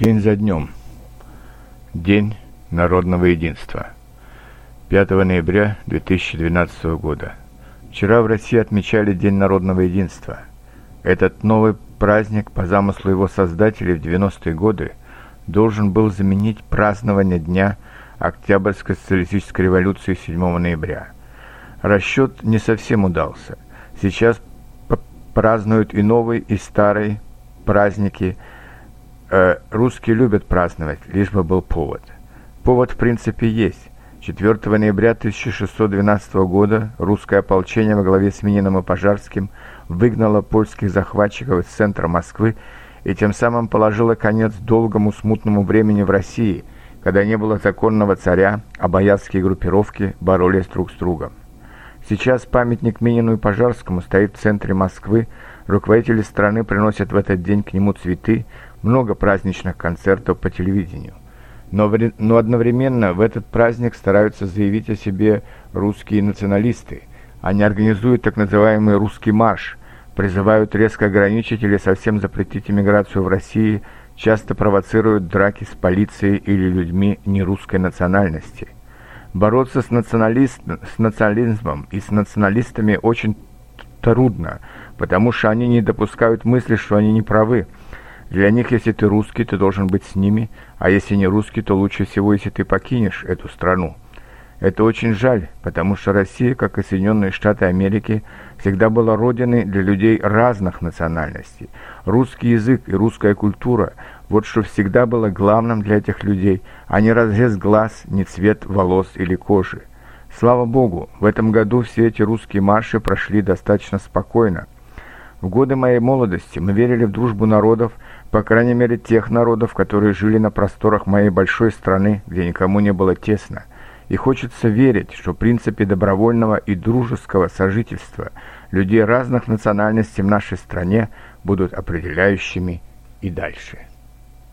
День за днем. День народного единства. 5 ноября 2012 года. Вчера в России отмечали День народного единства. Этот новый праздник по замыслу его создателей в 90-е годы должен был заменить празднование Дня Октябрьской социалистической революции 7 ноября. Расчет не совсем удался. Сейчас празднуют и новый, и старый праздники – Э, русские любят праздновать, лишь бы был повод. Повод в принципе есть. 4 ноября 1612 года русское ополчение во главе с Мининым и Пожарским выгнало польских захватчиков из центра Москвы и тем самым положило конец долгому смутному времени в России, когда не было законного царя, а боярские группировки боролись друг с другом. Сейчас памятник Минину и Пожарскому стоит в центре Москвы, руководители страны приносят в этот день к нему цветы, много праздничных концертов по телевидению. Но, но одновременно в этот праздник стараются заявить о себе русские националисты. Они организуют так называемый «русский марш», призывают резко ограничить или совсем запретить иммиграцию в России, часто провоцируют драки с полицией или людьми нерусской национальности. Бороться с, националист, с национализмом и с националистами очень трудно, потому что они не допускают мысли, что они не правы, для них, если ты русский, ты должен быть с ними, а если не русский, то лучше всего, если ты покинешь эту страну. Это очень жаль, потому что Россия, как и Соединенные Штаты Америки, всегда была родиной для людей разных национальностей. Русский язык и русская культура – вот что всегда было главным для этих людей, а не разрез глаз, не цвет волос или кожи. Слава Богу, в этом году все эти русские марши прошли достаточно спокойно. В годы моей молодости мы верили в дружбу народов, по крайней мере тех народов, которые жили на просторах моей большой страны, где никому не было тесно. И хочется верить, что в принципе добровольного и дружеского сожительства людей разных национальностей в нашей стране будут определяющими и дальше.